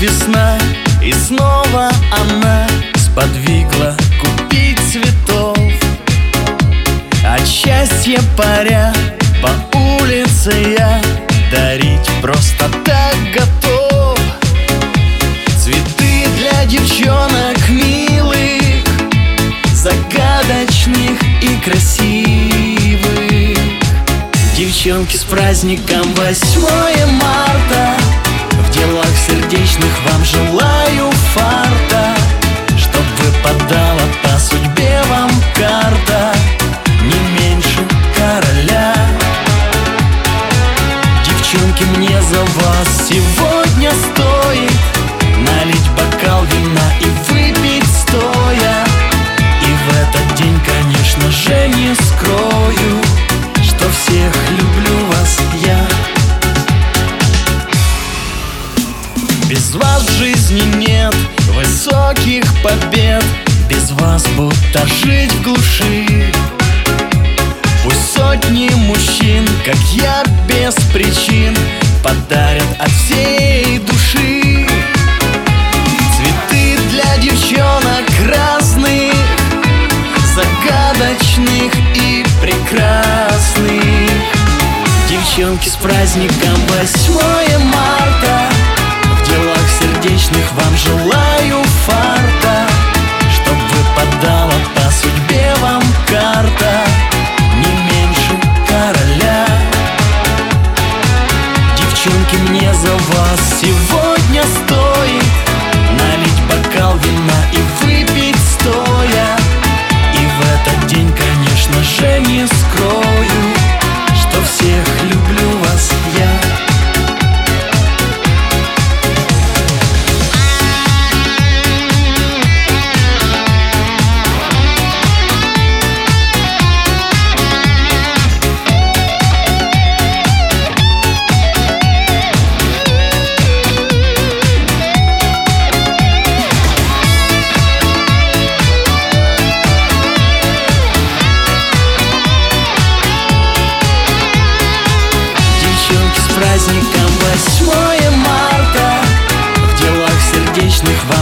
весна И снова она сподвигла купить цветов. От счастья паря по улице я Дарить просто так готов. Цветы для девчонок милых Загадочных и красивых. Девчонки с праздником 8 марта В делах сердечных вам желаю фарта Чтоб выпадала по судьбе вам карта Не меньше короля. Девчонки, мне за вас сегодня стоит жизни нет высоких побед. Без вас будто жить в глуши. Пусть сотни мужчин, как я, без причин Подарят от всей души. Цветы для девчонок разных Загадочных и прекрасных. Девчонки с праздником 8 марта вас. Сегодня стоит праздником 8 марта. В делах сердечных вам